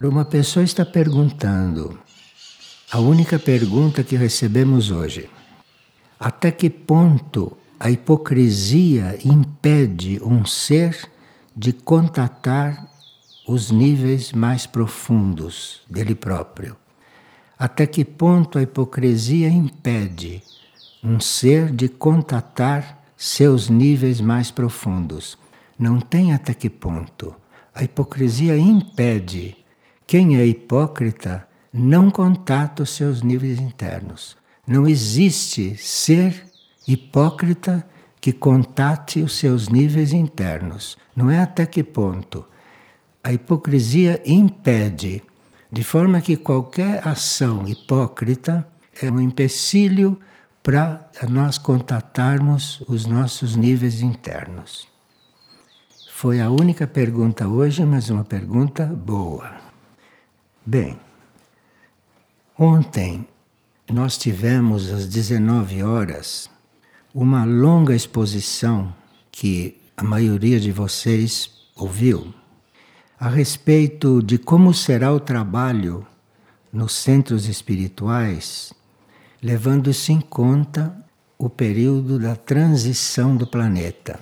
Uma pessoa está perguntando, a única pergunta que recebemos hoje: até que ponto a hipocrisia impede um ser de contatar os níveis mais profundos dele próprio? Até que ponto a hipocrisia impede um ser de contatar seus níveis mais profundos? Não tem até que ponto. A hipocrisia impede. Quem é hipócrita não contata os seus níveis internos. Não existe ser hipócrita que contate os seus níveis internos. Não é até que ponto. A hipocrisia impede, de forma que qualquer ação hipócrita é um empecilho para nós contatarmos os nossos níveis internos. Foi a única pergunta hoje, mas uma pergunta boa. Bem, ontem nós tivemos às 19 horas uma longa exposição que a maioria de vocês ouviu a respeito de como será o trabalho nos centros espirituais, levando-se em conta o período da transição do planeta.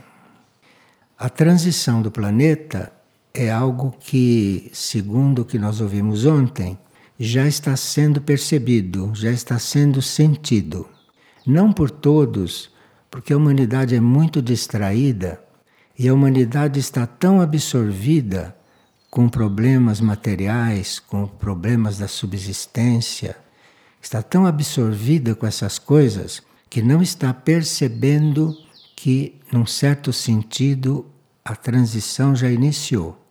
A transição do planeta é algo que, segundo o que nós ouvimos ontem, já está sendo percebido, já está sendo sentido. Não por todos, porque a humanidade é muito distraída e a humanidade está tão absorvida com problemas materiais, com problemas da subsistência, está tão absorvida com essas coisas que não está percebendo que, num certo sentido, a transição já iniciou.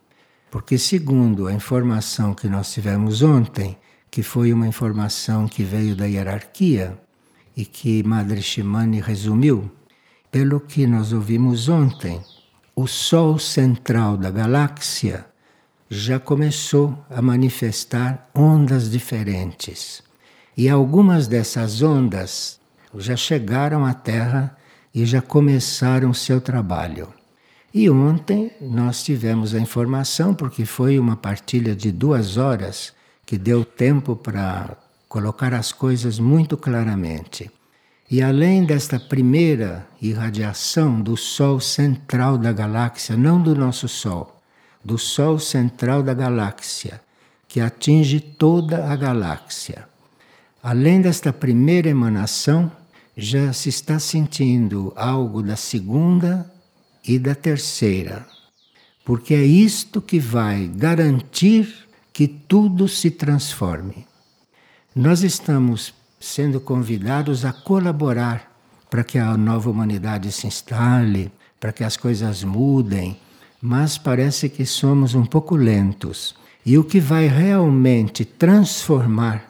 Porque, segundo a informação que nós tivemos ontem, que foi uma informação que veio da hierarquia e que Madre Shimani resumiu, pelo que nós ouvimos ontem, o Sol central da galáxia já começou a manifestar ondas diferentes. E algumas dessas ondas já chegaram à Terra e já começaram seu trabalho. E ontem nós tivemos a informação, porque foi uma partilha de duas horas, que deu tempo para colocar as coisas muito claramente. E além desta primeira irradiação do Sol central da galáxia, não do nosso Sol, do Sol central da galáxia, que atinge toda a galáxia. Além desta primeira emanação, já se está sentindo algo da segunda e da terceira, porque é isto que vai garantir que tudo se transforme. Nós estamos sendo convidados a colaborar para que a nova humanidade se instale, para que as coisas mudem, mas parece que somos um pouco lentos. E o que vai realmente transformar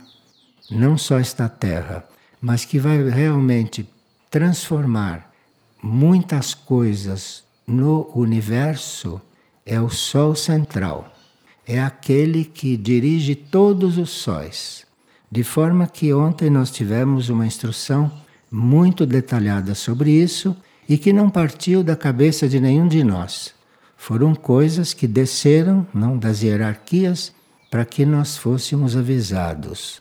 não só esta terra, mas que vai realmente transformar muitas coisas no universo é o Sol central. É aquele que dirige todos os sóis. De forma que ontem nós tivemos uma instrução muito detalhada sobre isso e que não partiu da cabeça de nenhum de nós. Foram coisas que desceram não das hierarquias para que nós fôssemos avisados.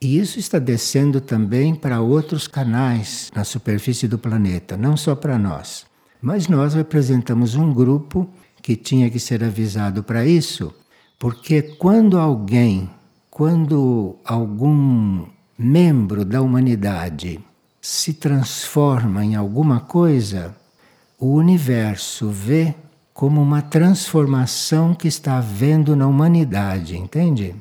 E isso está descendo também para outros canais na superfície do planeta, não só para nós. Mas nós representamos um grupo que tinha que ser avisado para isso, porque quando alguém, quando algum membro da humanidade se transforma em alguma coisa, o universo vê como uma transformação que está havendo na humanidade, entende?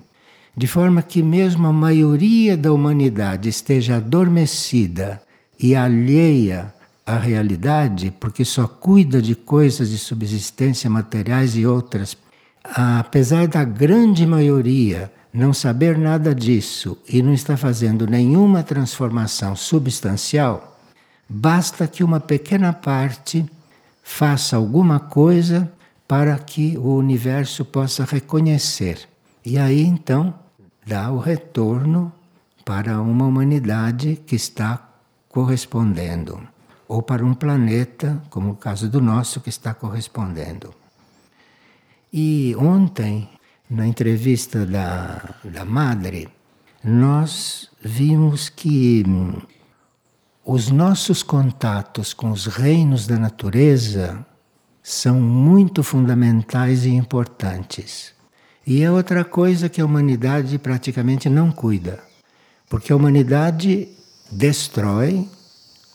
De forma que, mesmo a maioria da humanidade esteja adormecida e alheia a realidade, porque só cuida de coisas de subsistência materiais e outras, apesar da grande maioria não saber nada disso e não está fazendo nenhuma transformação substancial, basta que uma pequena parte faça alguma coisa para que o universo possa reconhecer. E aí então dá o retorno para uma humanidade que está correspondendo ou para um planeta, como o caso do nosso, que está correspondendo. E ontem na entrevista da, da Madre, nós vimos que hum, os nossos contatos com os reinos da natureza são muito fundamentais e importantes. E é outra coisa que a humanidade praticamente não cuida, porque a humanidade destrói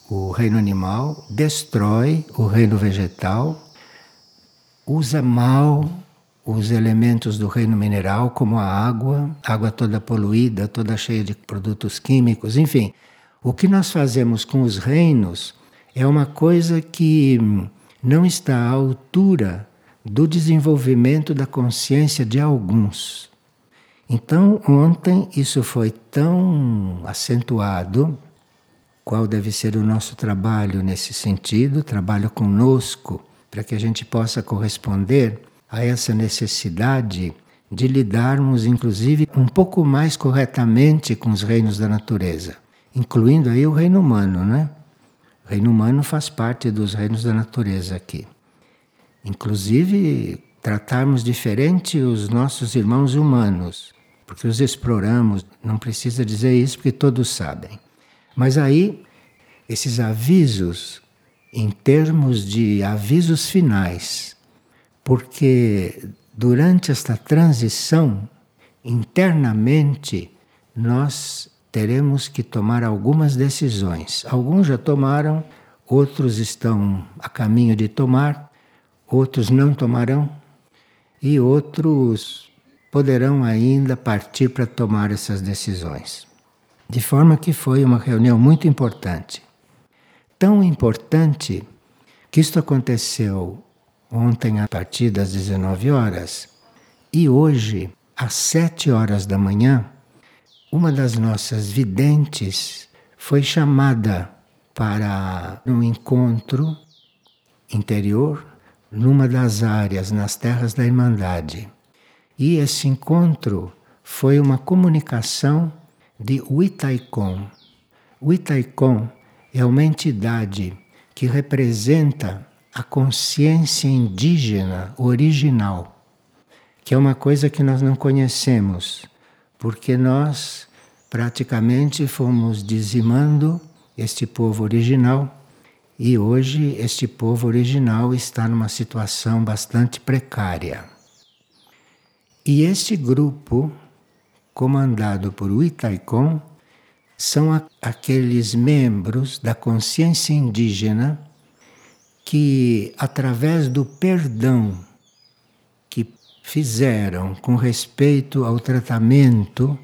o reino animal, destrói o reino vegetal, usa mal os elementos do reino mineral, como a água, água toda poluída, toda cheia de produtos químicos, enfim. O que nós fazemos com os reinos é uma coisa que não está à altura do desenvolvimento da consciência de alguns. Então, ontem isso foi tão acentuado. Qual deve ser o nosso trabalho nesse sentido? Trabalho conosco, para que a gente possa corresponder a essa necessidade de lidarmos, inclusive, um pouco mais corretamente com os reinos da natureza, incluindo aí o reino humano, né? O reino humano faz parte dos reinos da natureza aqui. Inclusive, tratarmos diferente os nossos irmãos humanos, porque os exploramos, não precisa dizer isso porque todos sabem. Mas aí, esses avisos, em termos de avisos finais, porque durante esta transição, internamente, nós teremos que tomar algumas decisões. Alguns já tomaram, outros estão a caminho de tomar, outros não tomarão e outros poderão ainda partir para tomar essas decisões. De forma que foi uma reunião muito importante. Tão importante que isto aconteceu ontem a partir das 19 horas e hoje às 7 horas da manhã, uma das nossas videntes foi chamada para um encontro interior numa das áreas nas terras da Irmandade. E esse encontro foi uma comunicação de Huitaicon. Huitaicon é uma entidade que representa a consciência indígena original, que é uma coisa que nós não conhecemos, porque nós praticamente fomos dizimando este povo original e hoje este povo original está numa situação bastante precária. E este grupo, comandado por Itaicon, são aqueles membros da consciência indígena que, através do perdão que fizeram com respeito ao tratamento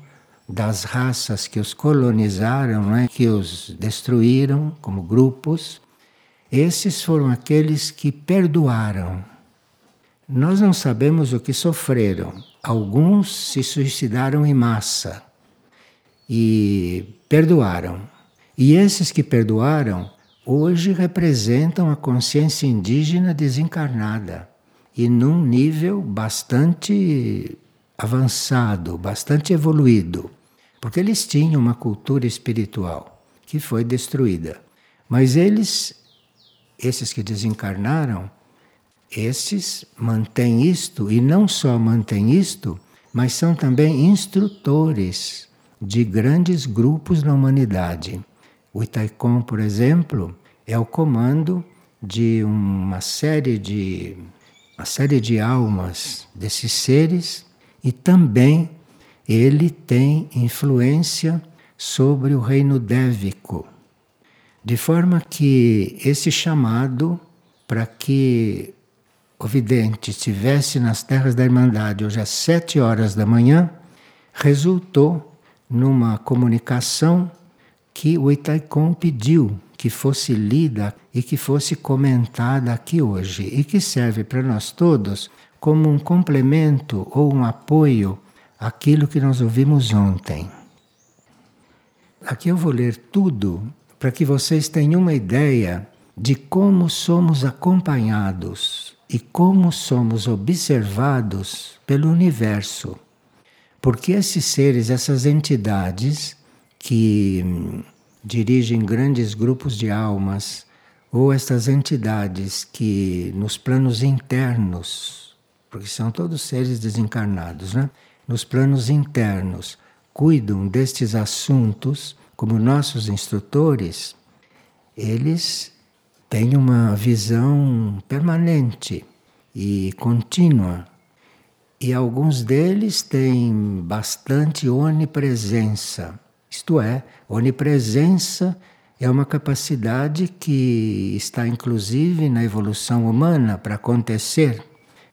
das raças que os colonizaram, né, que os destruíram como grupos, esses foram aqueles que perdoaram. Nós não sabemos o que sofreram. Alguns se suicidaram em massa e perdoaram. E esses que perdoaram hoje representam a consciência indígena desencarnada e num nível bastante avançado, bastante evoluído, porque eles tinham uma cultura espiritual que foi destruída. Mas eles, esses que desencarnaram, esses mantêm isto e não só mantêm isto, mas são também instrutores de grandes grupos na humanidade. O Itaicon, por exemplo, é o comando de uma série de uma série de almas desses seres e também ele tem influência sobre o reino dévico. De forma que esse chamado para que o vidente estivesse nas terras da Irmandade hoje às sete horas da manhã resultou numa comunicação que o Itaicon pediu que fosse lida e que fosse comentada aqui hoje e que serve para nós todos como um complemento ou um apoio àquilo que nós ouvimos ontem. Aqui eu vou ler tudo para que vocês tenham uma ideia de como somos acompanhados e como somos observados pelo universo. Porque esses seres, essas entidades, que dirigem grandes grupos de almas, ou estas entidades que nos planos internos porque são todos seres desencarnados, né? nos planos internos, cuidam destes assuntos como nossos instrutores, eles têm uma visão permanente e contínua. E alguns deles têm bastante onipresença. Isto é, onipresença é uma capacidade que está inclusive na evolução humana para acontecer.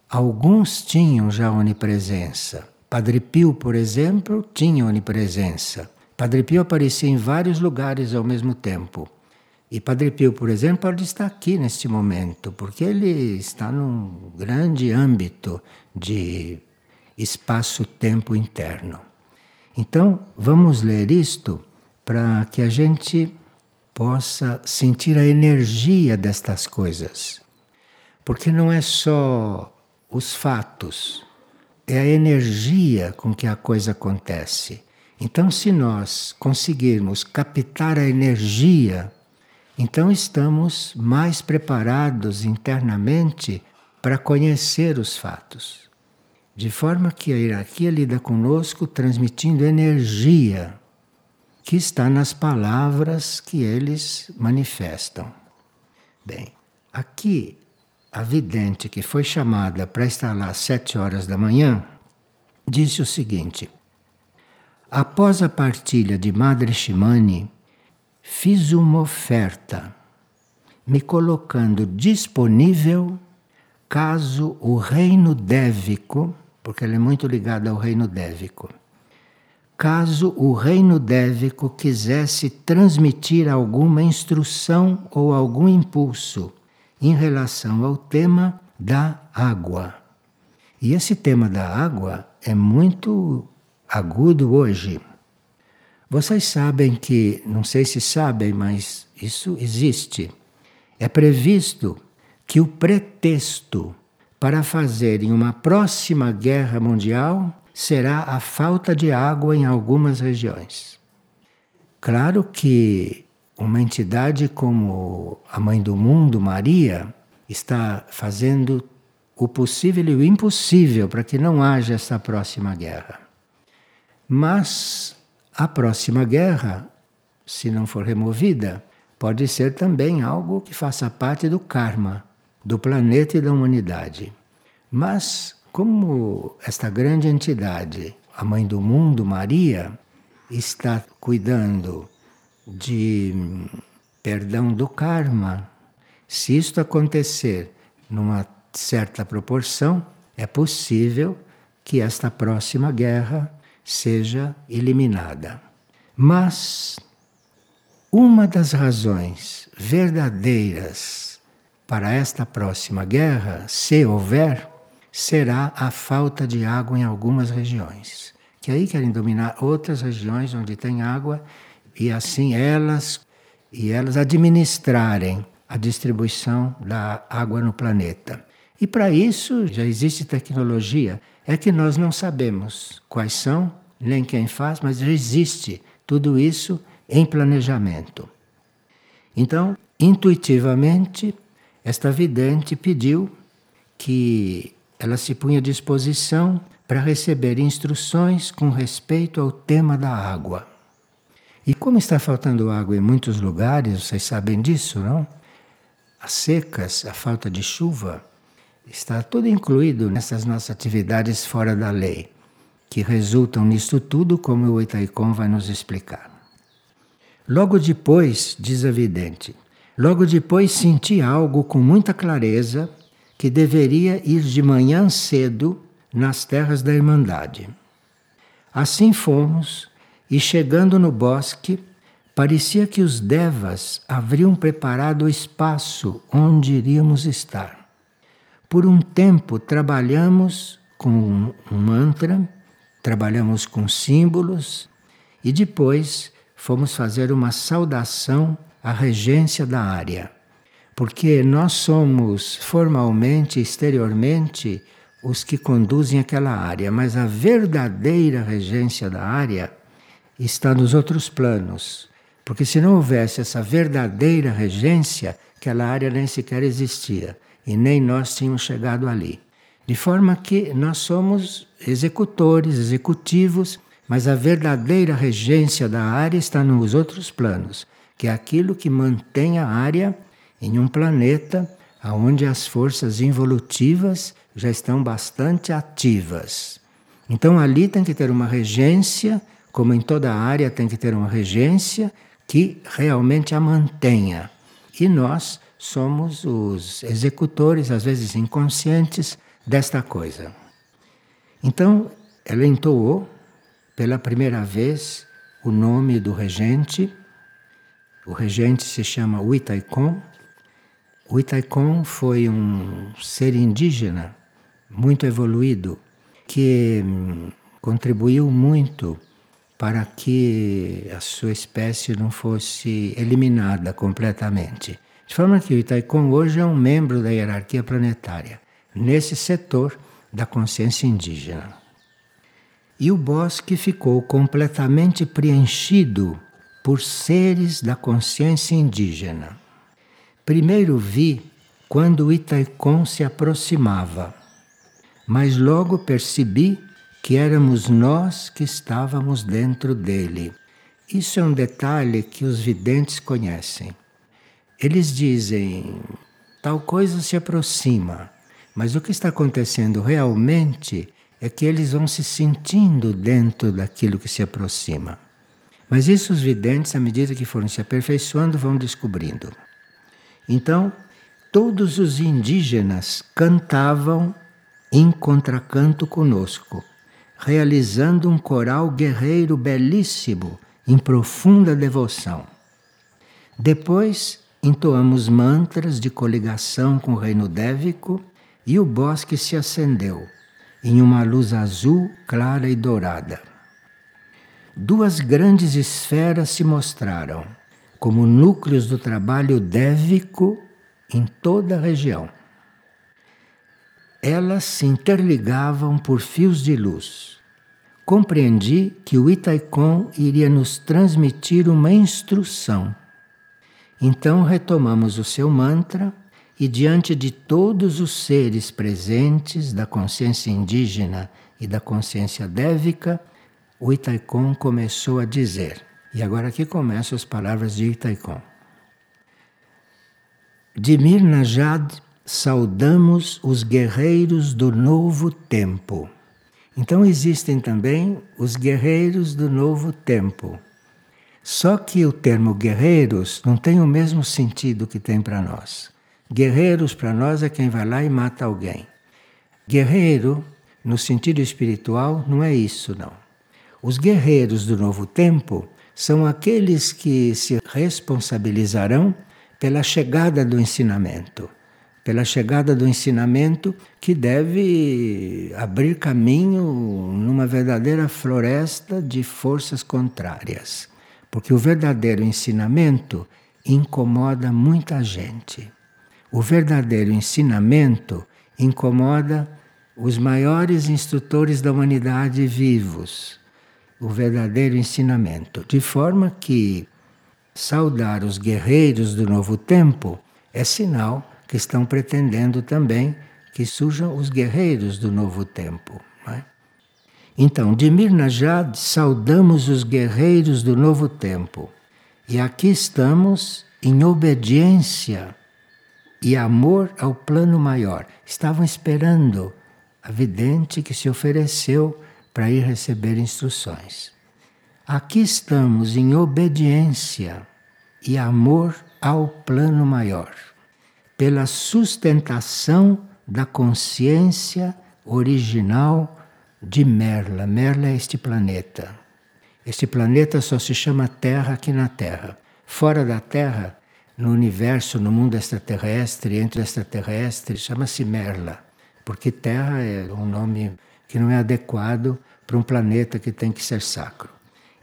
Alguns tinham já onipresença. Padre Pio, por exemplo, tinha onipresença. Padre Pio aparecia em vários lugares ao mesmo tempo. E Padre Pio, por exemplo, pode estar aqui neste momento, porque ele está num grande âmbito de espaço-tempo interno. Então, vamos ler isto para que a gente possa sentir a energia destas coisas. Porque não é só os fatos, é a energia com que a coisa acontece. Então, se nós conseguirmos captar a energia, então estamos mais preparados internamente para conhecer os fatos. De forma que a hierarquia lida conosco transmitindo energia que está nas palavras que eles manifestam. Bem, aqui a vidente que foi chamada para estar lá às sete horas da manhã disse o seguinte: Após a partilha de Madre Shimani, fiz uma oferta, me colocando disponível caso o reino dévico, porque ela é muito ligada ao reino dévico, caso o reino dévico quisesse transmitir alguma instrução ou algum impulso em relação ao tema da água. E esse tema da água é muito agudo hoje. Vocês sabem que, não sei se sabem, mas isso existe. É previsto que o pretexto para fazerem uma próxima guerra mundial será a falta de água em algumas regiões. Claro que uma entidade como a Mãe do Mundo, Maria, está fazendo o possível e o impossível para que não haja essa próxima guerra. Mas a próxima guerra, se não for removida, pode ser também algo que faça parte do karma do planeta e da humanidade. Mas como esta grande entidade, a mãe do mundo, Maria, está cuidando de perdão do karma, se isto acontecer numa certa proporção, é possível que esta próxima guerra seja eliminada. Mas uma das razões verdadeiras para esta próxima guerra, se houver, será a falta de água em algumas regiões. Que aí querem dominar outras regiões onde tem água e assim elas e elas administrarem a distribuição da água no planeta. E para isso já existe tecnologia, é que nós não sabemos quais são, nem quem faz, mas existe tudo isso em planejamento. Então, intuitivamente, esta vidente pediu que ela se punha à disposição para receber instruções com respeito ao tema da água. E como está faltando água em muitos lugares, vocês sabem disso, não? As secas, a falta de chuva, está tudo incluído nessas nossas atividades fora da lei, que resultam nisto tudo, como o Itaicom vai nos explicar. Logo depois, diz a vidente, logo depois senti algo com muita clareza que deveria ir de manhã cedo nas terras da Irmandade. Assim fomos, e chegando no bosque, parecia que os devas haviam preparado o espaço onde iríamos estar. Por um tempo trabalhamos com um mantra, trabalhamos com símbolos e depois fomos fazer uma saudação à regência da área porque nós somos formalmente, exteriormente, os que conduzem aquela área, mas a verdadeira regência da área está nos outros planos. Porque se não houvesse essa verdadeira regência, aquela área nem sequer existia e nem nós tínhamos chegado ali. De forma que nós somos executores, executivos, mas a verdadeira regência da área está nos outros planos, que é aquilo que mantém a área em um planeta onde as forças involutivas já estão bastante ativas. Então ali tem que ter uma regência, como em toda área tem que ter uma regência que realmente a mantenha. E nós somos os executores, às vezes inconscientes, desta coisa. Então, ela entoou pela primeira vez o nome do regente. O regente se chama Huitaicon. O foi um ser indígena muito evoluído que hum, contribuiu muito para que a sua espécie não fosse eliminada completamente. De forma que o Itaicon hoje é um membro da hierarquia planetária, nesse setor da consciência indígena. E o bosque ficou completamente preenchido por seres da consciência indígena. Primeiro vi quando o Itaicon se aproximava, mas logo percebi que éramos nós que estávamos dentro dele. Isso é um detalhe que os videntes conhecem. Eles dizem, tal coisa se aproxima, mas o que está acontecendo realmente é que eles vão se sentindo dentro daquilo que se aproxima. Mas isso os videntes, à medida que foram se aperfeiçoando, vão descobrindo. Então, todos os indígenas cantavam em contracanto conosco, realizando um coral guerreiro belíssimo, em profunda devoção. Depois, entoamos mantras de coligação com o reino dévico e o bosque se acendeu em uma luz azul, clara e dourada. Duas grandes esferas se mostraram como núcleos do trabalho dévico em toda a região. Elas se interligavam por fios de luz. Compreendi que o Itaicon iria nos transmitir uma instrução. Então retomamos o seu mantra e, diante de todos os seres presentes da consciência indígena e da consciência dévica, o Itaicon começou a dizer. E agora aqui começam as palavras de Itaicon. De Mirnajad saudamos os guerreiros do novo tempo. Então existem também os guerreiros do novo tempo. Só que o termo guerreiros não tem o mesmo sentido que tem para nós. Guerreiros para nós é quem vai lá e mata alguém. Guerreiro, no sentido espiritual, não é isso, não. Os guerreiros do novo tempo são aqueles que se responsabilizarão pela chegada do ensinamento, pela chegada do ensinamento que deve abrir caminho numa verdadeira floresta de forças contrárias. Porque o verdadeiro ensinamento incomoda muita gente. O verdadeiro ensinamento incomoda os maiores instrutores da humanidade vivos o verdadeiro ensinamento, de forma que saudar os guerreiros do novo tempo é sinal que estão pretendendo também que surjam os guerreiros do novo tempo. Então, de Mirnajad saudamos os guerreiros do novo tempo. E aqui estamos em obediência e amor ao plano maior. Estavam esperando a vidente que se ofereceu para ir receber instruções. Aqui estamos em obediência e amor ao plano maior, pela sustentação da consciência original de Merla. Merla é este planeta. Este planeta só se chama Terra aqui na Terra. Fora da Terra, no universo, no mundo extraterrestre, entre extraterrestres, chama-se Merla, porque Terra é um nome que não é adequado para um planeta que tem que ser sacro.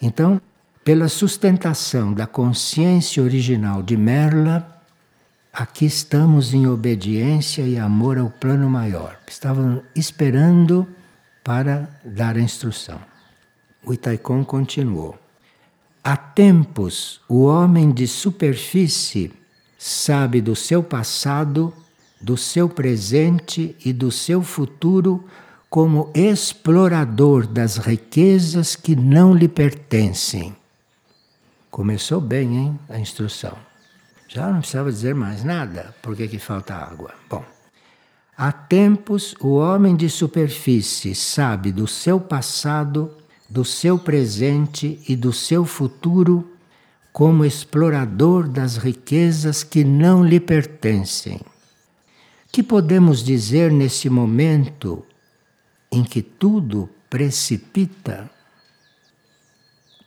Então, pela sustentação da consciência original de Merla, aqui estamos em obediência e amor ao plano maior. Estavam esperando para dar a instrução. O Itaicon continuou. Há tempos, o homem de superfície sabe do seu passado do seu presente e do seu futuro como explorador das riquezas que não lhe pertencem. Começou bem, hein, a instrução. Já não precisava dizer mais nada. Por que, que falta água? Bom, há tempos o homem de superfície sabe do seu passado, do seu presente e do seu futuro como explorador das riquezas que não lhe pertencem. Que podemos dizer nesse momento em que tudo precipita,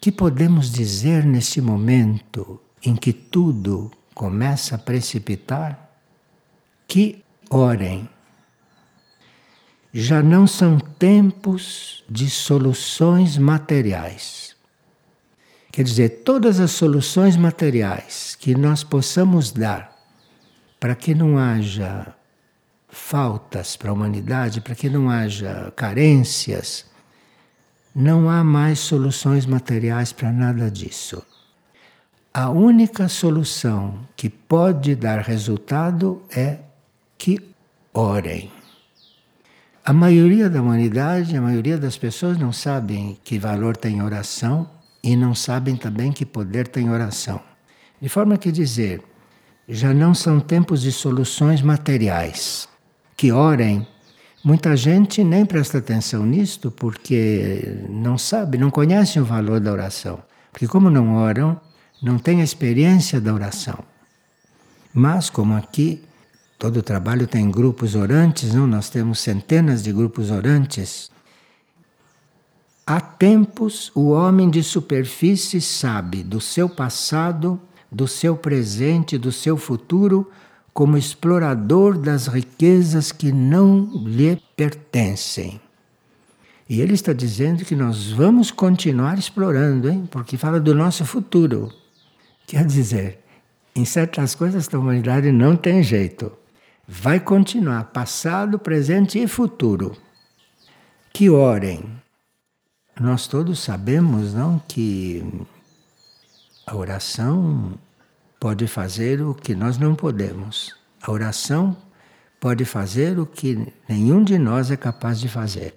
que podemos dizer nesse momento em que tudo começa a precipitar? Que orem. Já não são tempos de soluções materiais. Quer dizer, todas as soluções materiais que nós possamos dar para que não haja faltas para a humanidade, para que não haja carências, não há mais soluções materiais para nada disso. A única solução que pode dar resultado é que orem. A maioria da humanidade, a maioria das pessoas não sabem que valor tem oração e não sabem também que poder tem oração. De forma que dizer, já não são tempos de soluções materiais que orem. Muita gente nem presta atenção nisto porque não sabe, não conhece o valor da oração. Porque, como não oram, não tem a experiência da oração. Mas, como aqui todo o trabalho tem grupos orantes, não? nós temos centenas de grupos orantes. Há tempos o homem de superfície sabe do seu passado, do seu presente, do seu futuro como explorador das riquezas que não lhe pertencem. E ele está dizendo que nós vamos continuar explorando, hein? porque fala do nosso futuro. Quer dizer, em certas coisas da humanidade não tem jeito. Vai continuar, passado, presente e futuro. Que orem. Nós todos sabemos, não, que a oração pode fazer o que nós não podemos. A oração pode fazer o que nenhum de nós é capaz de fazer.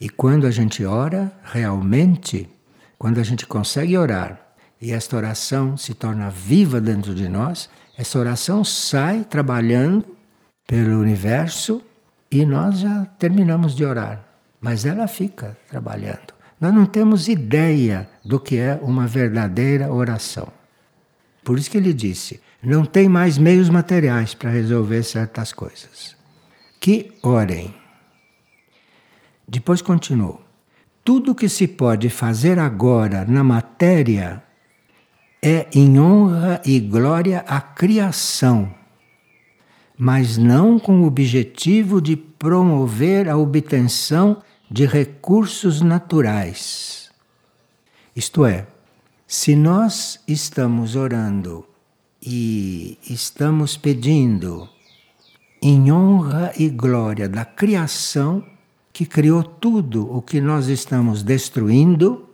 E quando a gente ora, realmente, quando a gente consegue orar e esta oração se torna viva dentro de nós, essa oração sai trabalhando pelo universo e nós já terminamos de orar. Mas ela fica trabalhando. Nós não temos ideia do que é uma verdadeira oração. Por isso que ele disse: não tem mais meios materiais para resolver certas coisas. Que orem. Depois continuou: tudo que se pode fazer agora na matéria é em honra e glória à criação, mas não com o objetivo de promover a obtenção de recursos naturais. Isto é, se nós estamos orando e estamos pedindo em honra e glória da criação que criou tudo o que nós estamos destruindo,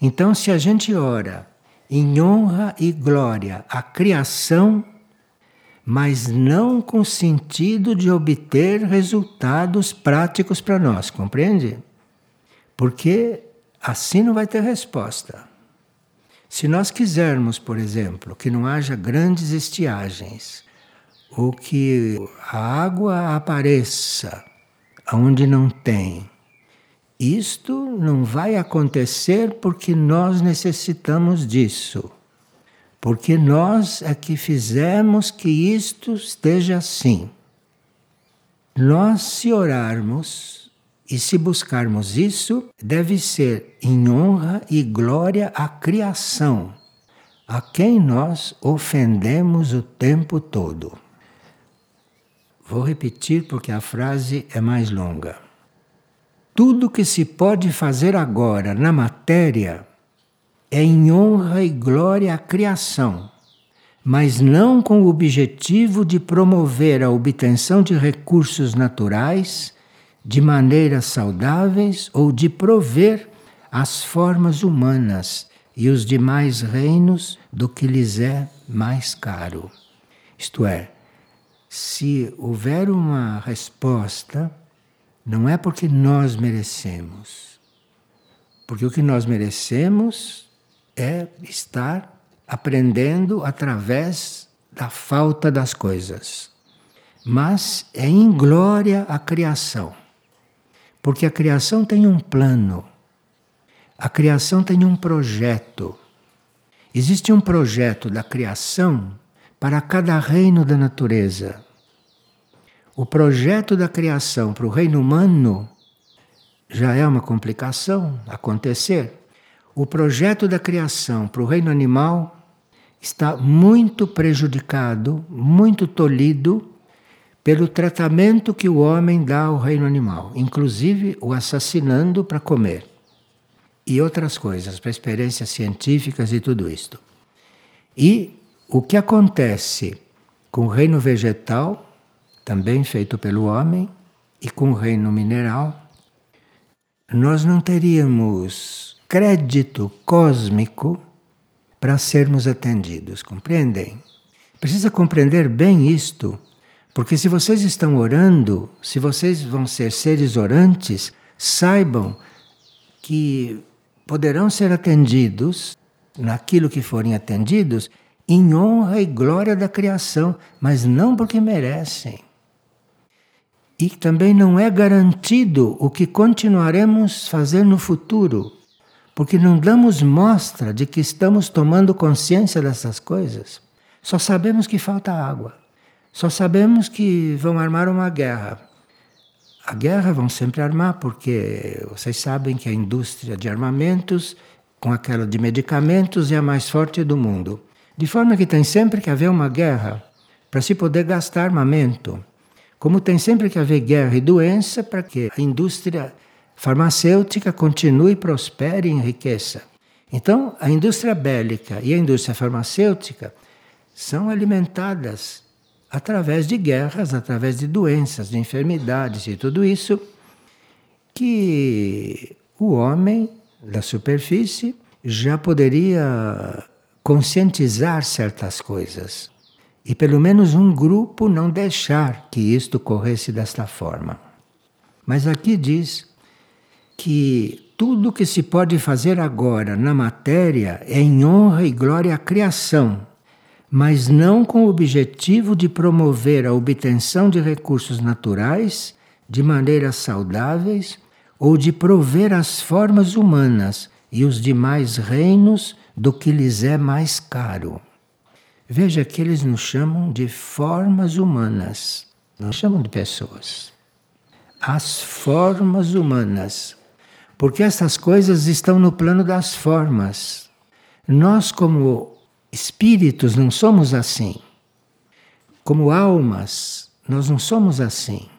então se a gente ora em honra e glória à criação, mas não com sentido de obter resultados práticos para nós, compreende? Porque assim não vai ter resposta. Se nós quisermos, por exemplo, que não haja grandes estiagens, ou que a água apareça onde não tem, isto não vai acontecer porque nós necessitamos disso. Porque nós é que fizemos que isto esteja assim. Nós, se orarmos e se buscarmos isso, deve ser em honra e glória à criação, a quem nós ofendemos o tempo todo. Vou repetir porque a frase é mais longa. Tudo que se pode fazer agora na matéria é em honra e glória à criação, mas não com o objetivo de promover a obtenção de recursos naturais de maneiras saudáveis ou de prover as formas humanas e os demais reinos do que lhes é mais caro. Isto é, se houver uma resposta, não é porque nós merecemos. Porque o que nós merecemos é estar aprendendo através da falta das coisas. Mas é em glória a criação. Porque a criação tem um plano. A criação tem um projeto. Existe um projeto da criação para cada reino da natureza. O projeto da criação para o reino humano já é uma complicação acontecer. O projeto da criação para o reino animal está muito prejudicado, muito tolhido pelo tratamento que o homem dá ao reino animal, inclusive o assassinando para comer e outras coisas, para experiências científicas e tudo isto. E o que acontece com o reino vegetal, também feito pelo homem, e com o reino mineral, nós não teríamos crédito cósmico para sermos atendidos, compreendem? Precisa compreender bem isto, porque se vocês estão orando, se vocês vão ser seres orantes, saibam que poderão ser atendidos naquilo que forem atendidos em honra e glória da criação, mas não porque merecem. E também não é garantido o que continuaremos fazendo no futuro, porque não damos mostra de que estamos tomando consciência dessas coisas. Só sabemos que falta água. Só sabemos que vão armar uma guerra. A guerra vão sempre armar, porque vocês sabem que a indústria de armamentos, com aquela de medicamentos, é a mais forte do mundo. De forma que tem sempre que haver uma guerra para se poder gastar armamento. Como tem sempre que haver guerra e doença para que a indústria farmacêutica continue, prospere e enriqueça. Então, a indústria bélica e a indústria farmacêutica são alimentadas através de guerras, através de doenças, de enfermidades e tudo isso, que o homem da superfície já poderia conscientizar certas coisas. E pelo menos um grupo não deixar que isto corresse desta forma. Mas aqui diz que tudo que se pode fazer agora na matéria é em honra e glória à criação, mas não com o objetivo de promover a obtenção de recursos naturais de maneiras saudáveis ou de prover as formas humanas e os demais reinos do que lhes é mais caro. Veja que eles nos chamam de formas humanas, não chamam de pessoas. As formas humanas, porque essas coisas estão no plano das formas. Nós, como espíritos não somos assim. Como almas, nós não somos assim.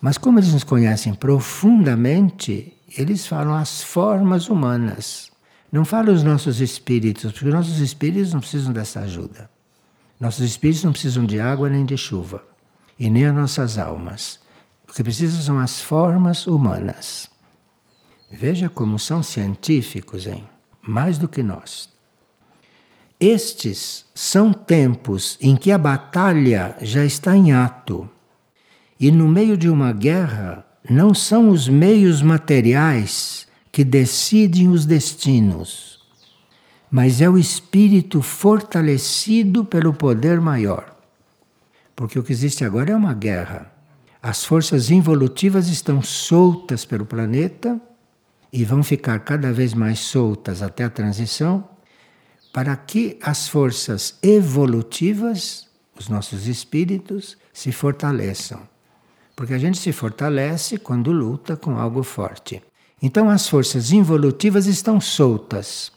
Mas como eles nos conhecem profundamente, eles falam as formas humanas. Não falam os nossos espíritos, porque nossos espíritos não precisam dessa ajuda. Nossos espíritos não precisam de água nem de chuva, e nem as nossas almas. O que precisam são as formas humanas. Veja como são científicos, hein? Mais do que nós. Estes são tempos em que a batalha já está em ato. E no meio de uma guerra, não são os meios materiais que decidem os destinos, mas é o espírito fortalecido pelo poder maior. Porque o que existe agora é uma guerra. As forças involutivas estão soltas pelo planeta e vão ficar cada vez mais soltas até a transição para que as forças evolutivas, os nossos espíritos, se fortaleçam. Porque a gente se fortalece quando luta com algo forte. Então as forças involutivas estão soltas.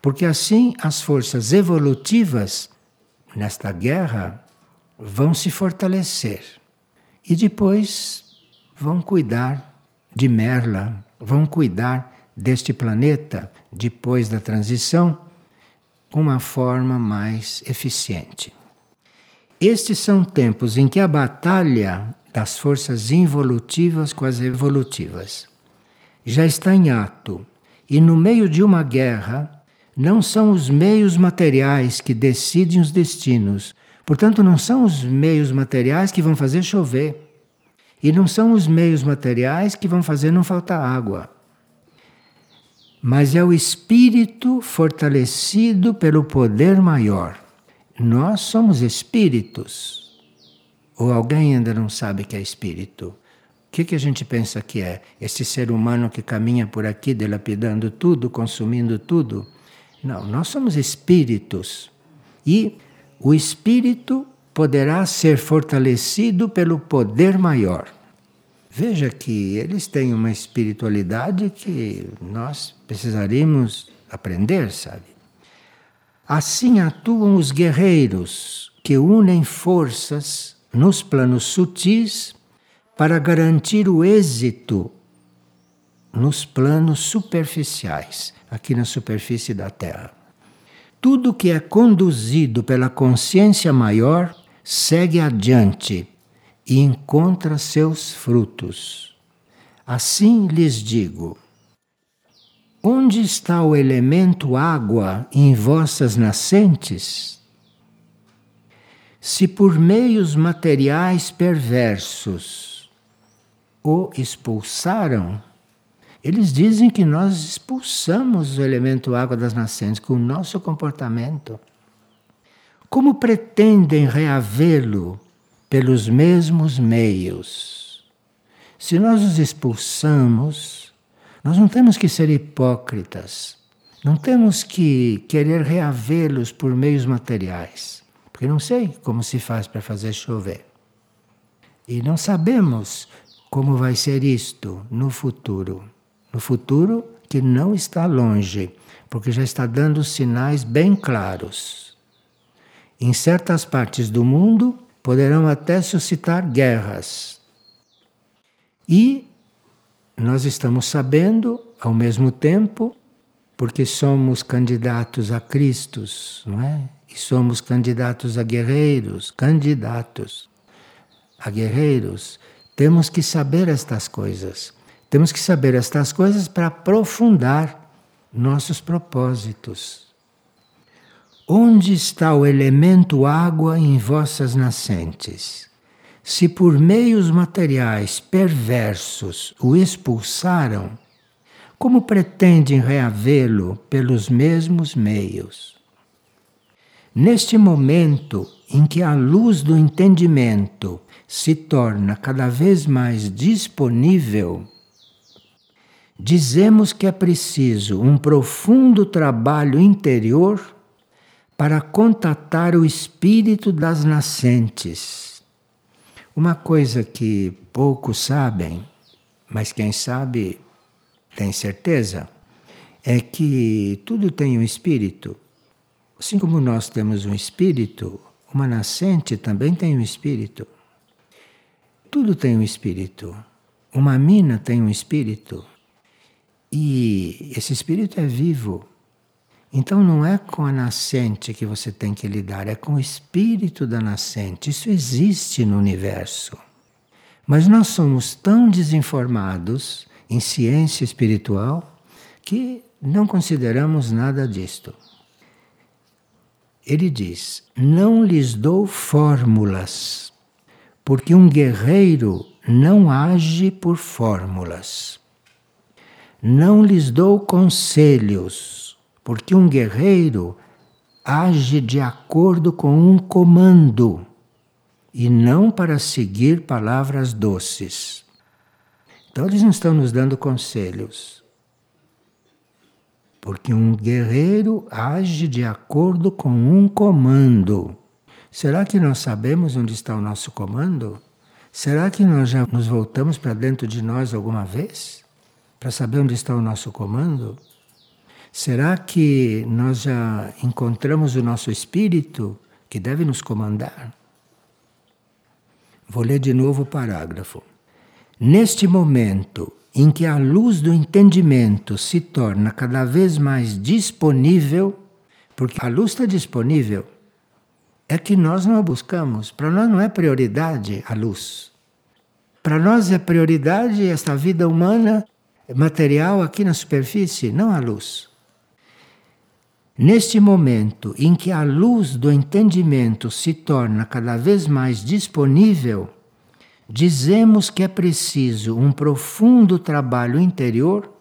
Porque assim as forças evolutivas, nesta guerra, vão se fortalecer. E depois vão cuidar de Merla, vão cuidar deste planeta depois da transição uma forma mais eficiente. Estes são tempos em que a batalha das forças involutivas com as evolutivas já está em ato, e no meio de uma guerra, não são os meios materiais que decidem os destinos, Portanto, não são os meios materiais que vão fazer chover. E não são os meios materiais que vão fazer não faltar água. Mas é o espírito fortalecido pelo poder maior. Nós somos espíritos. Ou alguém ainda não sabe que é espírito? O que, que a gente pensa que é? Esse ser humano que caminha por aqui dilapidando tudo, consumindo tudo? Não, nós somos espíritos. E o espírito poderá ser fortalecido pelo poder maior. Veja que eles têm uma espiritualidade que nós precisaríamos aprender, sabe? Assim atuam os guerreiros que unem forças nos planos sutis para garantir o êxito nos planos superficiais, aqui na superfície da Terra. Tudo que é conduzido pela consciência maior segue adiante e encontra seus frutos. Assim lhes digo: onde está o elemento água em vossas nascentes? Se por meios materiais perversos o expulsaram, eles dizem que nós expulsamos o elemento água das nascentes com o nosso comportamento. Como pretendem reavê-lo pelos mesmos meios? Se nós os expulsamos, nós não temos que ser hipócritas. Não temos que querer reavê-los por meios materiais. Porque não sei como se faz para fazer chover. E não sabemos como vai ser isto no futuro no futuro que não está longe, porque já está dando sinais bem claros. Em certas partes do mundo poderão até suscitar guerras. E nós estamos sabendo, ao mesmo tempo, porque somos candidatos a Cristos, não é? E somos candidatos a guerreiros, candidatos a guerreiros, temos que saber estas coisas. Temos que saber estas coisas para aprofundar nossos propósitos. Onde está o elemento água em vossas nascentes? Se por meios materiais perversos o expulsaram, como pretendem reavê-lo pelos mesmos meios? Neste momento em que a luz do entendimento se torna cada vez mais disponível, dizemos que é preciso um profundo trabalho interior para contatar o espírito das nascentes. Uma coisa que poucos sabem, mas quem sabe tem certeza, é que tudo tem um espírito. Assim como nós temos um espírito, uma nascente também tem um espírito. Tudo tem um espírito. Uma mina tem um espírito. E esse espírito é vivo. Então não é com a nascente que você tem que lidar, é com o espírito da nascente. Isso existe no universo. Mas nós somos tão desinformados em ciência espiritual que não consideramos nada disto. Ele diz: Não lhes dou fórmulas, porque um guerreiro não age por fórmulas. Não lhes dou conselhos, porque um guerreiro age de acordo com um comando e não para seguir palavras doces. Então eles não estão nos dando conselhos. Porque um guerreiro age de acordo com um comando. Será que nós sabemos onde está o nosso comando? Será que nós já nos voltamos para dentro de nós alguma vez? Para saber onde está o nosso comando? Será que nós já encontramos o nosso espírito que deve nos comandar? Vou ler de novo o parágrafo. Neste momento em que a luz do entendimento se torna cada vez mais disponível, porque a luz está disponível, é que nós não a buscamos. Para nós não é prioridade a luz. Para nós é prioridade esta vida humana material aqui na superfície, não a luz. Neste momento em que a luz do entendimento se torna cada vez mais disponível, dizemos que é preciso um profundo trabalho interior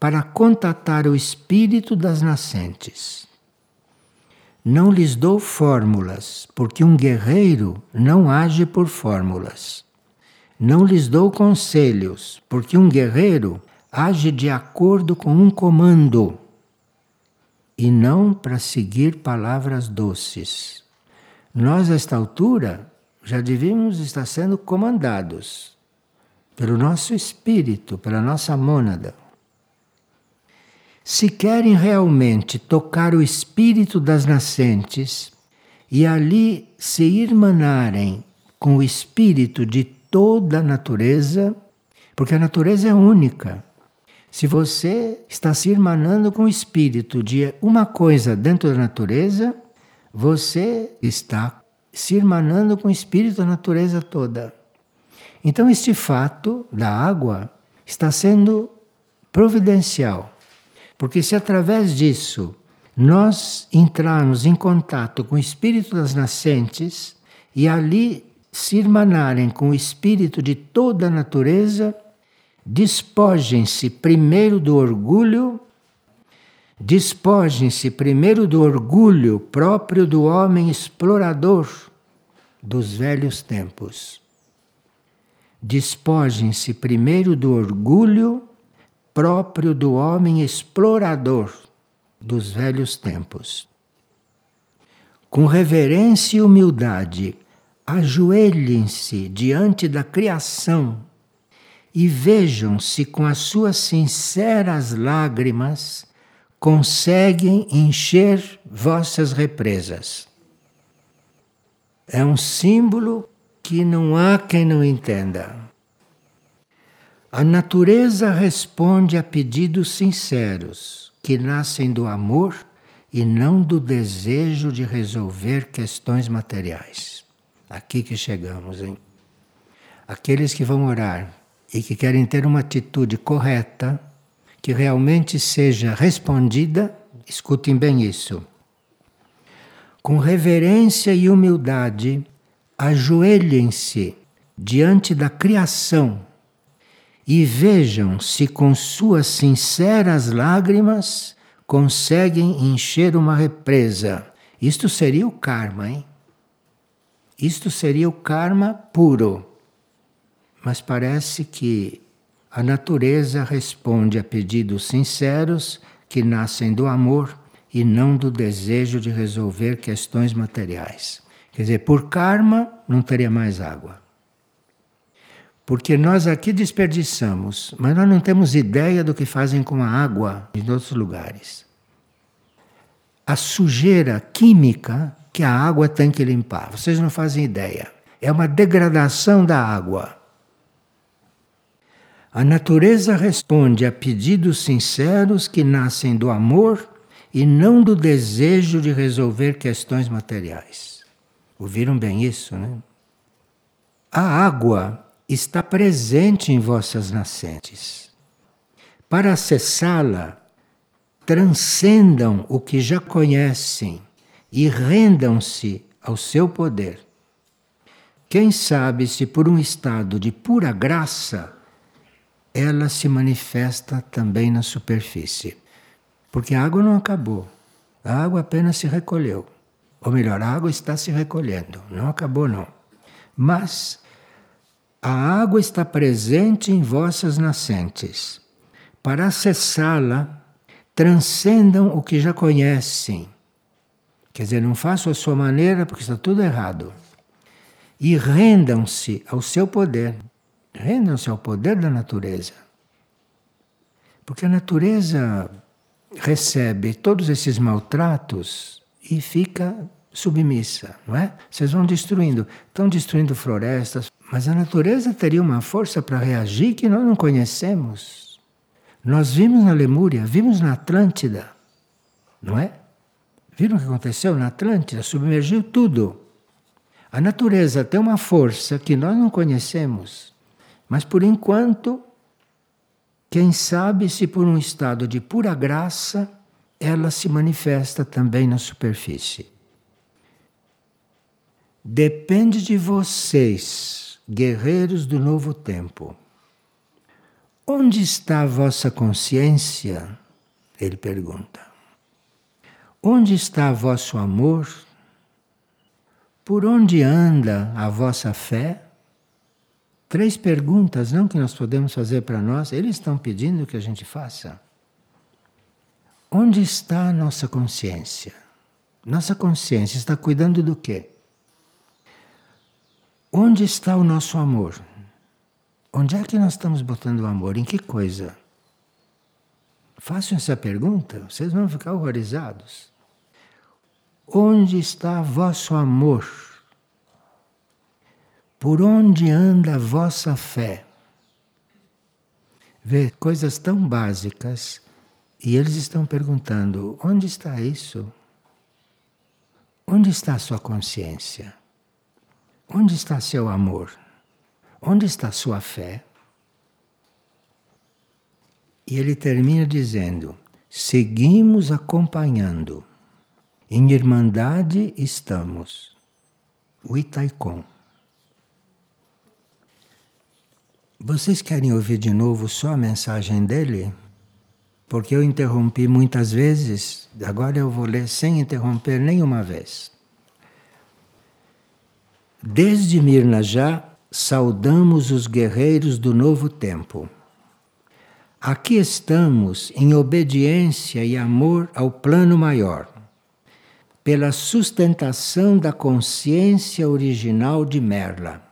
para contatar o espírito das nascentes. Não lhes dou fórmulas, porque um guerreiro não age por fórmulas. Não lhes dou conselhos, porque um guerreiro age de acordo com um comando e não para seguir palavras doces. Nós, a esta altura, já devíamos estar sendo comandados pelo nosso espírito, pela nossa mônada. Se querem realmente tocar o espírito das nascentes e ali se irmanarem com o espírito de toda a natureza, porque a natureza é única. Se você está se irmanando com o espírito de uma coisa dentro da natureza, você está se irmanando com o espírito da natureza toda. Então, este fato da água está sendo providencial, porque se através disso nós entrarmos em contato com o espírito das nascentes e ali se irmanarem com o espírito de toda a natureza, despojem-se primeiro do orgulho, despojem-se primeiro do orgulho próprio do homem explorador dos velhos tempos. Despojem-se primeiro do orgulho próprio do homem explorador dos velhos tempos. Com reverência e humildade, ajoelhem-se diante da criação e vejam se com as suas sinceras lágrimas conseguem encher vossas represas. É um símbolo que não há quem não entenda. A natureza responde a pedidos sinceros que nascem do amor e não do desejo de resolver questões materiais. Aqui que chegamos, hein? Aqueles que vão orar e que querem ter uma atitude correta, que realmente seja respondida, escutem bem isso. Com reverência e humildade, ajoelhem-se diante da criação e vejam se com suas sinceras lágrimas conseguem encher uma represa. Isto seria o karma, hein? Isto seria o karma puro. Mas parece que a natureza responde a pedidos sinceros que nascem do amor e não do desejo de resolver questões materiais. Quer dizer, por karma não teria mais água. Porque nós aqui desperdiçamos, mas nós não temos ideia do que fazem com a água em outros lugares. A sujeira química que a água tem que limpar, vocês não fazem ideia. É uma degradação da água. A natureza responde a pedidos sinceros que nascem do amor e não do desejo de resolver questões materiais. Ouviram bem isso, né? A água está presente em vossas nascentes. Para acessá-la, transcendam o que já conhecem e rendam-se ao seu poder. Quem sabe se por um estado de pura graça ela se manifesta também na superfície. Porque a água não acabou. A água apenas se recolheu. Ou melhor, a água está se recolhendo. Não acabou, não. Mas a água está presente em vossas nascentes. Para acessá-la, transcendam o que já conhecem. Quer dizer, não façam a sua maneira porque está tudo errado. E rendam-se ao seu poder. Rendam-se ao poder da natureza. Porque a natureza recebe todos esses maltratos e fica submissa, não é? Vocês vão destruindo, estão destruindo florestas, mas a natureza teria uma força para reagir que nós não conhecemos. Nós vimos na Lemúria, vimos na Atlântida, não é? Viram o que aconteceu na Atlântida? Submergiu tudo. A natureza tem uma força que nós não conhecemos. Mas por enquanto, quem sabe se por um estado de pura graça ela se manifesta também na superfície. Depende de vocês, guerreiros do novo tempo. Onde está a vossa consciência? Ele pergunta. Onde está vosso amor? Por onde anda a vossa fé? Três perguntas, não que nós podemos fazer para nós, eles estão pedindo que a gente faça. Onde está a nossa consciência? Nossa consciência está cuidando do quê? Onde está o nosso amor? Onde é que nós estamos botando o amor? Em que coisa? Façam essa pergunta, vocês vão ficar horrorizados. Onde está vosso amor? Por onde anda a vossa fé? Vê coisas tão básicas e eles estão perguntando: onde está isso? Onde está a sua consciência? Onde está seu amor? Onde está sua fé? E ele termina dizendo: seguimos acompanhando. Em irmandade estamos. O Itaikon. Vocês querem ouvir de novo só a mensagem dele? Porque eu interrompi muitas vezes, agora eu vou ler sem interromper nenhuma vez. Desde Mirna já saudamos os guerreiros do novo tempo. Aqui estamos em obediência e amor ao plano maior, pela sustentação da consciência original de Merla.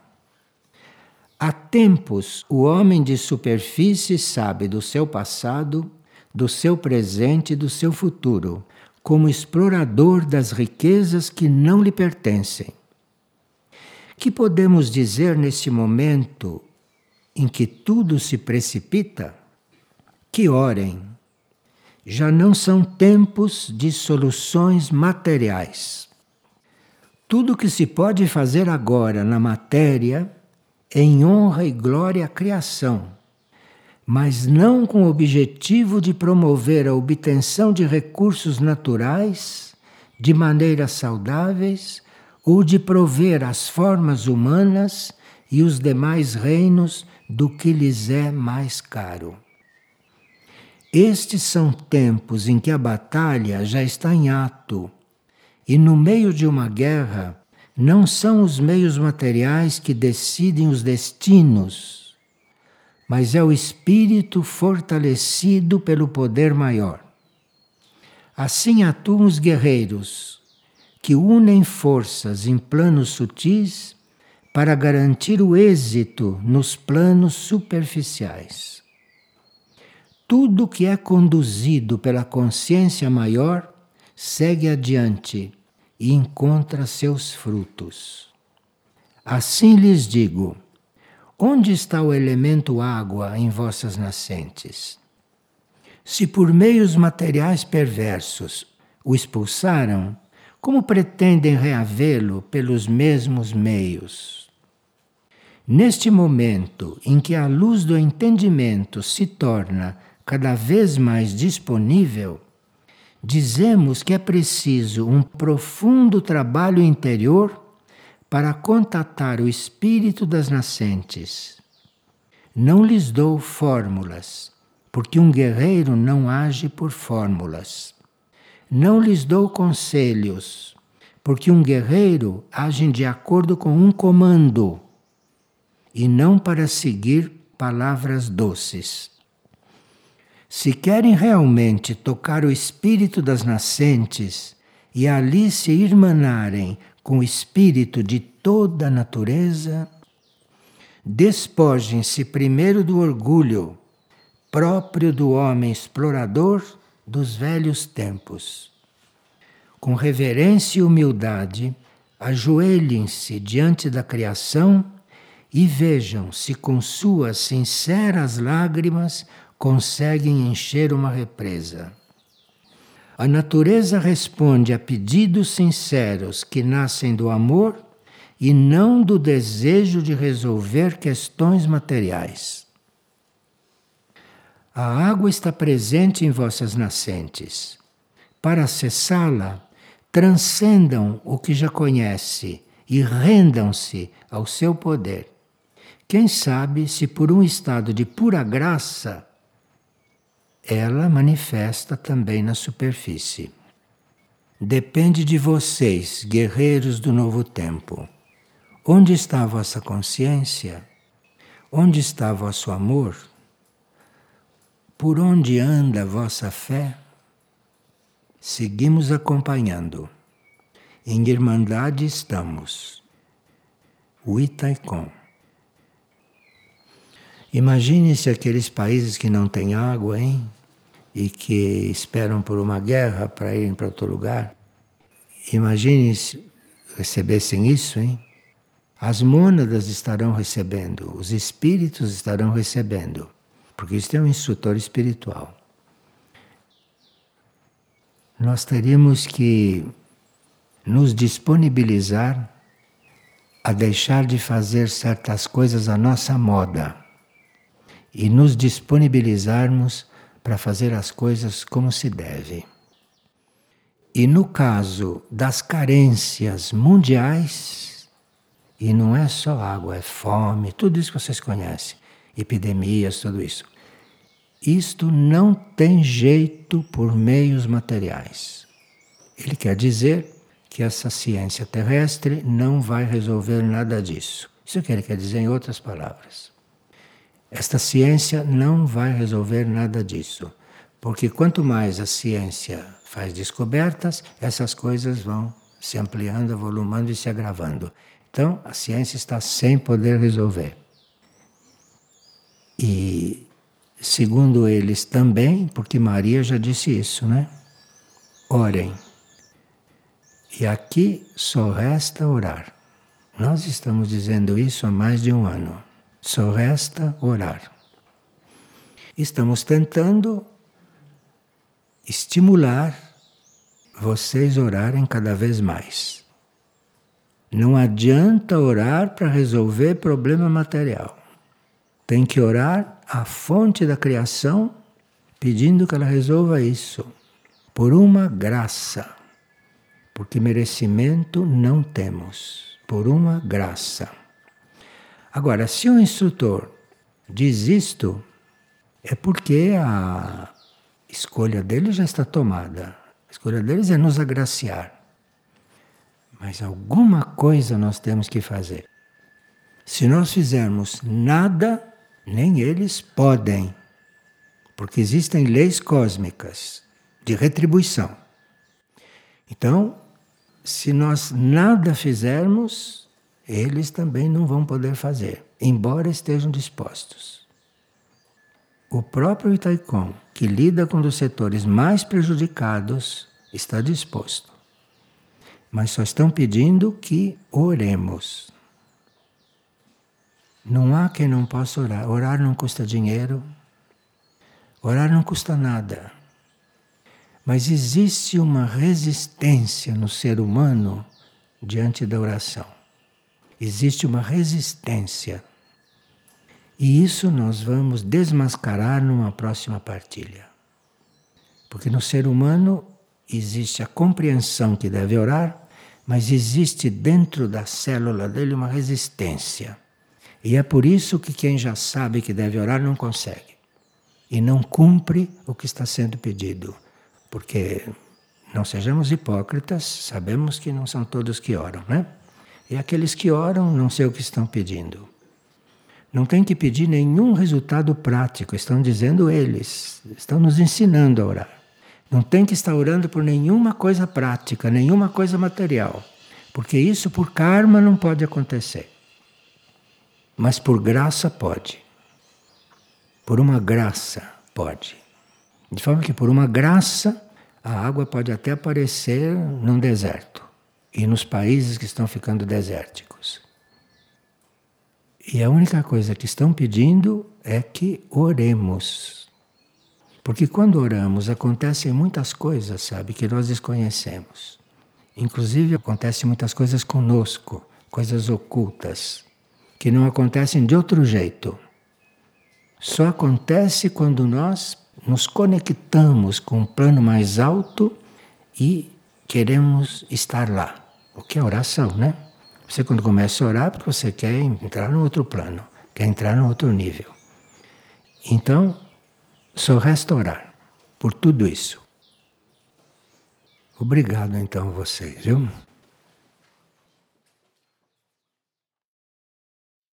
Há tempos, o homem de superfície sabe do seu passado, do seu presente e do seu futuro, como explorador das riquezas que não lhe pertencem que podemos dizer nesse momento em que tudo se precipita? Que orem. Já não são tempos de soluções materiais. Tudo que se pode fazer agora na matéria em honra e glória à criação, mas não com o objetivo de promover a obtenção de recursos naturais de maneiras saudáveis ou de prover as formas humanas e os demais reinos do que lhes é mais caro. Estes são tempos em que a batalha já está em ato, e no meio de uma guerra não são os meios materiais que decidem os destinos, mas é o espírito fortalecido pelo poder maior. Assim atuam os guerreiros, que unem forças em planos sutis para garantir o êxito nos planos superficiais. Tudo que é conduzido pela consciência maior segue adiante e encontra seus frutos. Assim lhes digo: onde está o elemento água em vossas nascentes? Se por meios materiais perversos o expulsaram, como pretendem reavê-lo pelos mesmos meios? Neste momento em que a luz do entendimento se torna cada vez mais disponível, dizemos que é preciso um profundo trabalho interior para contatar o espírito das nascentes. Não lhes dou fórmulas, porque um guerreiro não age por fórmulas. Não lhes dou conselhos, porque um guerreiro age de acordo com um comando e não para seguir palavras doces. Se querem realmente tocar o espírito das nascentes e ali se irmanarem com o espírito de toda a natureza, despojem-se primeiro do orgulho próprio do homem explorador dos velhos tempos. Com reverência e humildade, ajoelhem-se diante da criação e vejam se com suas sinceras lágrimas conseguem encher uma represa. A natureza responde a pedidos sinceros que nascem do amor e não do desejo de resolver questões materiais. A água está presente em vossas nascentes. para acessá-la, transcendam o que já conhece e rendam-se ao seu poder. Quem sabe se por um estado de pura graça ela manifesta também na superfície. Depende de vocês, guerreiros do novo tempo. Onde está a vossa consciência? Onde está vosso amor? Por onde anda a vossa fé? Seguimos acompanhando. Em Irmandade estamos. O Itaicon. Imagine-se aqueles países que não têm água, hein? E que esperam por uma guerra para irem para outro lugar. Imagine se recebessem isso, hein? As mônadas estarão recebendo, os espíritos estarão recebendo, porque isso é um instrutor espiritual. Nós teríamos que nos disponibilizar a deixar de fazer certas coisas à nossa moda e nos disponibilizarmos para fazer as coisas como se deve. E no caso das carências mundiais, e não é só água, é fome, tudo isso que vocês conhecem, epidemias, tudo isso. Isto não tem jeito por meios materiais. Ele quer dizer que essa ciência terrestre não vai resolver nada disso. Isso que ele quer dizer em outras palavras. Esta ciência não vai resolver nada disso, porque quanto mais a ciência faz descobertas, essas coisas vão se ampliando, avolumando e se agravando. Então, a ciência está sem poder resolver. E, segundo eles também, porque Maria já disse isso, né? Orem e aqui só resta orar. Nós estamos dizendo isso há mais de um ano. Só resta orar. Estamos tentando estimular vocês orarem cada vez mais. Não adianta orar para resolver problema material. Tem que orar à fonte da criação, pedindo que ela resolva isso, por uma graça porque merecimento não temos, por uma graça. Agora, se o instrutor diz isto, é porque a escolha dele já está tomada. A escolha deles é nos agraciar. Mas alguma coisa nós temos que fazer. Se nós fizermos nada, nem eles podem. Porque existem leis cósmicas de retribuição. Então, se nós nada fizermos, eles também não vão poder fazer, embora estejam dispostos. O próprio Itaicon, que lida com os setores mais prejudicados, está disposto. Mas só estão pedindo que oremos. Não há quem não possa orar. Orar não custa dinheiro. Orar não custa nada. Mas existe uma resistência no ser humano diante da oração. Existe uma resistência. E isso nós vamos desmascarar numa próxima partilha. Porque no ser humano existe a compreensão que deve orar, mas existe dentro da célula dele uma resistência. E é por isso que quem já sabe que deve orar não consegue. E não cumpre o que está sendo pedido porque não sejamos hipócritas, sabemos que não são todos que oram, né? E aqueles que oram não sei o que estão pedindo. Não tem que pedir nenhum resultado prático, estão dizendo eles, estão nos ensinando a orar. Não tem que estar orando por nenhuma coisa prática, nenhuma coisa material, porque isso por karma não pode acontecer. Mas por graça pode. Por uma graça pode. De forma que, por uma graça, a água pode até aparecer num deserto e nos países que estão ficando desérticos. E a única coisa que estão pedindo é que oremos. Porque quando oramos acontecem muitas coisas, sabe, que nós desconhecemos. Inclusive acontecem muitas coisas conosco, coisas ocultas, que não acontecem de outro jeito. Só acontece quando nós nos conectamos com um plano mais alto e queremos estar lá. O que é oração, né? Você quando começa a orar, porque você quer entrar no outro plano, quer entrar no outro nível. Então, só resta orar por tudo isso. Obrigado então vocês, viu?